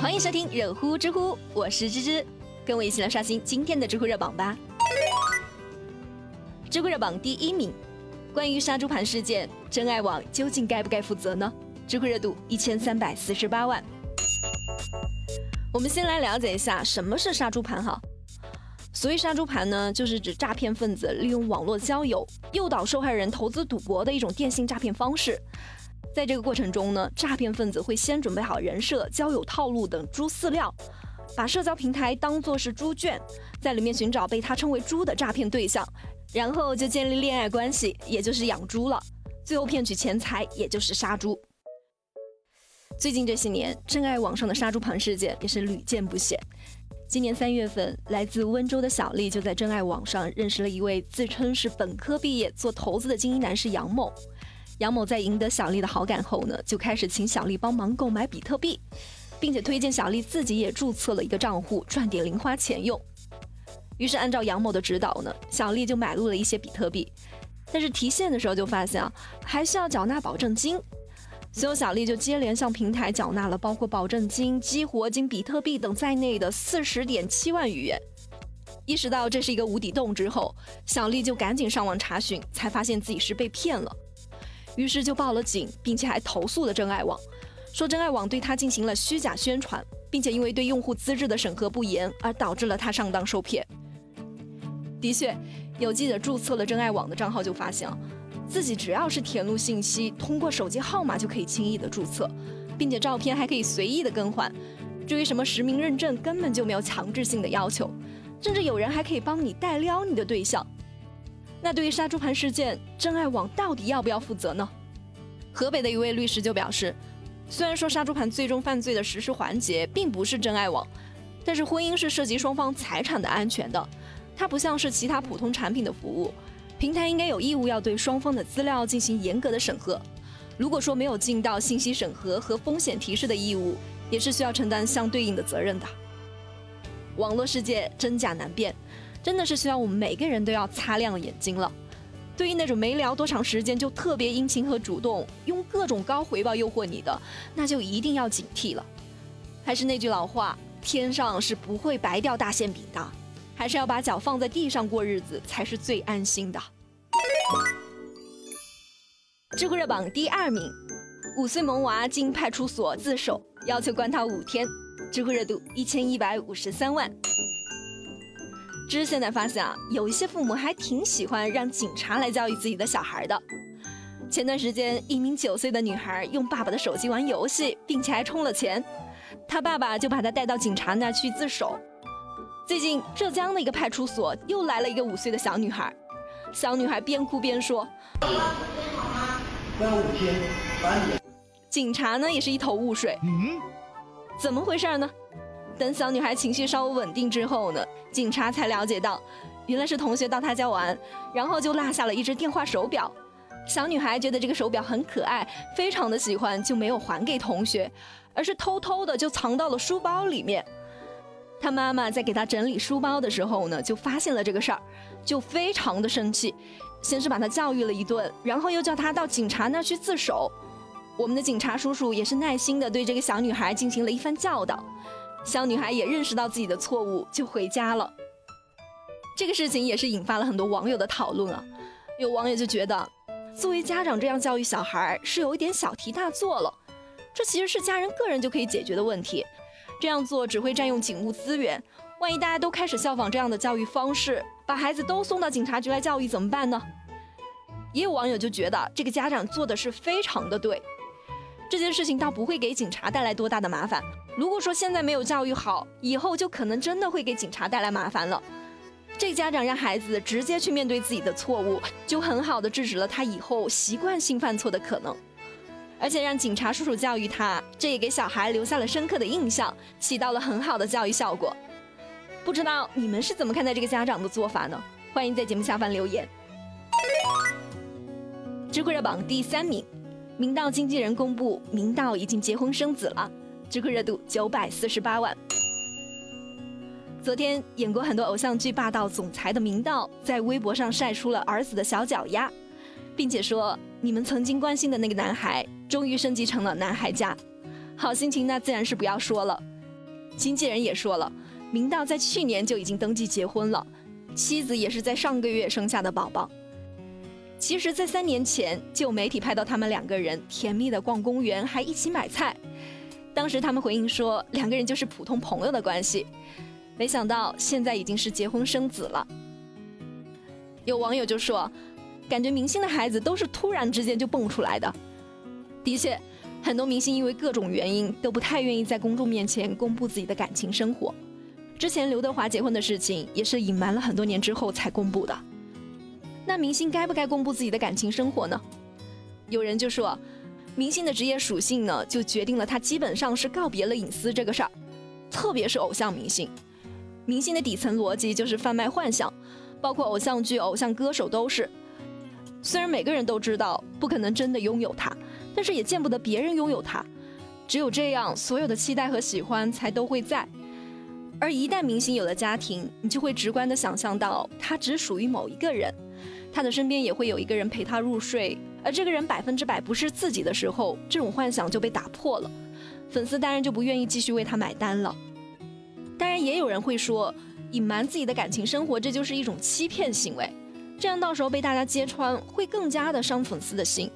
欢迎收听热乎知乎，我是芝芝，跟我一起来刷新今天的知乎热榜吧。知乎热榜第一名，关于杀猪盘事件，真爱网究竟该不该负责呢？知乎热度一千三百四十八万。我们先来了解一下什么是杀猪盘哈。所谓杀猪盘呢，就是指诈骗分子利用网络交友诱导受害人投资赌博的一种电信诈骗方式。在这个过程中呢，诈骗分子会先准备好人设、交友套路等猪饲料，把社交平台当作是猪圈，在里面寻找被他称为猪的诈骗对象，然后就建立恋爱关系，也就是养猪了，最后骗取钱财，也就是杀猪。最近这些年，真爱网上的杀猪盘事件也是屡见不鲜。今年三月份，来自温州的小丽就在真爱网上认识了一位自称是本科毕业做投资的精英男士杨某。杨某在赢得小丽的好感后呢，就开始请小丽帮忙购买比特币，并且推荐小丽自己也注册了一个账户赚点零花钱用。于是按照杨某的指导呢，小丽就买入了一些比特币，但是提现的时候就发现啊，还需要缴纳保证金。随后，小丽就接连向平台缴纳了包括保证金、激活金、比特币等在内的四十点七万余元。意识到这是一个无底洞之后，小丽就赶紧上网查询，才发现自己是被骗了。于是就报了警，并且还投诉了真爱网，说真爱网对他进行了虚假宣传，并且因为对用户资质的审核不严，而导致了他上当受骗。的确，有记者注册了真爱网的账号，就发现。自己只要是填入信息，通过手机号码就可以轻易的注册，并且照片还可以随意的更换。至于什么实名认证，根本就没有强制性的要求，甚至有人还可以帮你代撩你的对象。那对于杀猪盘事件，真爱网到底要不要负责呢？河北的一位律师就表示，虽然说杀猪盘最终犯罪的实施环节并不是真爱网，但是婚姻是涉及双方财产的安全的，它不像是其他普通产品的服务。平台应该有义务要对双方的资料进行严格的审核。如果说没有尽到信息审核和风险提示的义务，也是需要承担相对应的责任的。网络世界真假难辨，真的是需要我们每个人都要擦亮眼睛了。对于那种没聊多长时间就特别殷勤和主动，用各种高回报诱惑你的，那就一定要警惕了。还是那句老话，天上是不会白掉大馅饼的。还是要把脚放在地上过日子才是最安心的。知乎热榜第二名，五岁萌娃进派出所自首，要求关他五天，知乎热度一千一百五十三万。知现在发现啊，有一些父母还挺喜欢让警察来教育自己的小孩的。前段时间，一名九岁的女孩用爸爸的手机玩游戏，并且还充了钱，她爸爸就把她带到警察那去自首。最近，浙江的一个派出所又来了一个五岁的小女孩，小女孩边哭边说：“关五天，警察呢也是一头雾水，嗯，怎么回事呢？等小女孩情绪稍微稳定之后呢，警察才了解到，原来是同学到她家玩，然后就落下了一只电话手表。小女孩觉得这个手表很可爱，非常的喜欢，就没有还给同学，而是偷偷的就藏到了书包里面。她妈妈在给她整理书包的时候呢，就发现了这个事儿，就非常的生气，先是把她教育了一顿，然后又叫她到警察那儿去自首。我们的警察叔叔也是耐心的对这个小女孩进行了一番教导，小女孩也认识到自己的错误，就回家了。这个事情也是引发了很多网友的讨论啊，有网友就觉得，作为家长这样教育小孩是有一点小题大做了，这其实是家人个人就可以解决的问题。这样做只会占用警务资源，万一大家都开始效仿这样的教育方式，把孩子都送到警察局来教育怎么办呢？也有网友就觉得这个家长做的是非常的对，这件事情倒不会给警察带来多大的麻烦。如果说现在没有教育好，以后就可能真的会给警察带来麻烦了。这家长让孩子直接去面对自己的错误，就很好的制止了他以后习惯性犯错的可能。而且让警察叔叔教育他，这也给小孩留下了深刻的印象，起到了很好的教育效果。不知道你们是怎么看待这个家长的做法呢？欢迎在节目下方留言。知乎热榜第三名，明道经纪人公布，明道已经结婚生子了，知乎热度九百四十八万。昨天演过很多偶像剧霸道总裁的明道，在微博上晒出了儿子的小脚丫，并且说：“你们曾经关心的那个男孩。”终于升级成了男孩家，好心情那自然是不要说了。经纪人也说了，明道在去年就已经登记结婚了，妻子也是在上个月生下的宝宝。其实，在三年前就有媒体拍到他们两个人甜蜜的逛公园，还一起买菜。当时他们回应说，两个人就是普通朋友的关系。没想到现在已经是结婚生子了。有网友就说，感觉明星的孩子都是突然之间就蹦出来的。的确，很多明星因为各种原因都不太愿意在公众面前公布自己的感情生活。之前刘德华结婚的事情也是隐瞒了很多年之后才公布的。那明星该不该公布自己的感情生活呢？有人就说。明星的职业属性呢，就决定了他基本上是告别了隐私这个事儿，特别是偶像明星。明星的底层逻辑就是贩卖幻想，包括偶像剧、偶像歌手都是。虽然每个人都知道不可能真的拥有他，但是也见不得别人拥有他。只有这样，所有的期待和喜欢才都会在。而一旦明星有了家庭，你就会直观的想象到他只属于某一个人，他的身边也会有一个人陪他入睡。而这个人百分之百不是自己的时候，这种幻想就被打破了，粉丝当然就不愿意继续为他买单了。当然，也有人会说，隐瞒自己的感情生活，这就是一种欺骗行为，这样到时候被大家揭穿，会更加的伤粉丝的心，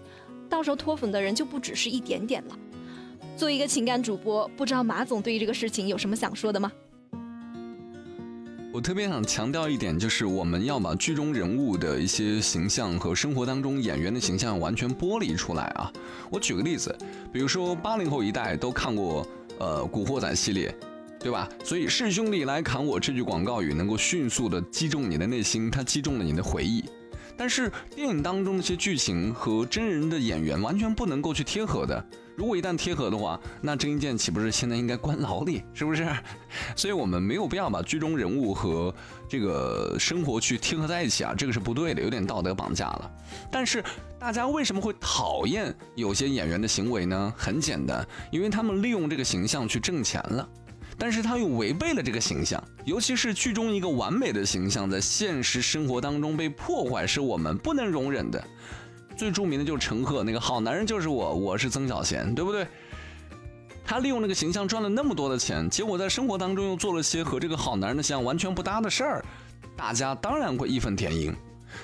到时候脱粉的人就不只是一点点了。作为一个情感主播，不知道马总对于这个事情有什么想说的吗？我特别想强调一点，就是我们要把剧中人物的一些形象和生活当中演员的形象完全剥离出来啊！我举个例子，比如说八零后一代都看过呃《古惑仔》系列，对吧？所以是兄弟来砍我这句广告语能够迅速的击中你的内心，它击中了你的回忆。但是电影当中那些剧情和真人的演员完全不能够去贴合的。如果一旦贴合的话，那郑伊健岂不是现在应该关牢里？是不是？所以我们没有必要把剧中人物和这个生活去贴合在一起啊，这个是不对的，有点道德绑架了。但是大家为什么会讨厌有些演员的行为呢？很简单，因为他们利用这个形象去挣钱了，但是他又违背了这个形象，尤其是剧中一个完美的形象，在现实生活当中被破坏，是我们不能容忍的。最著名的就是陈赫，那个好男人就是我，我是曾小贤，对不对？他利用那个形象赚了那么多的钱，结果在生活当中又做了些和这个好男人的形象完全不搭的事儿，大家当然会义愤填膺。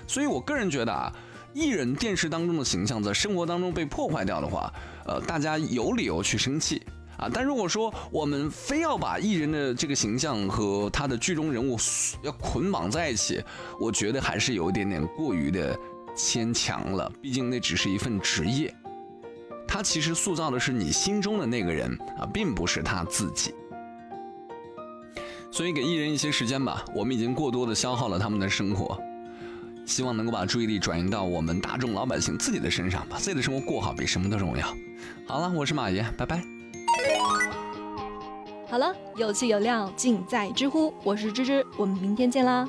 所以我个人觉得啊，艺人电视当中的形象在生活当中被破坏掉的话，呃，大家有理由去生气啊。但如果说我们非要把艺人的这个形象和他的剧中人物要捆绑在一起，我觉得还是有一点点过于的。牵强了，毕竟那只是一份职业，他其实塑造的是你心中的那个人啊，并不是他自己。所以给艺人一些时间吧，我们已经过多的消耗了他们的生活，希望能够把注意力转移到我们大众老百姓自己的身上，把自己的生活过好比什么都重要。好了，我是马爷，拜拜。好了，有趣有料尽在知乎，我是芝芝，我们明天见啦。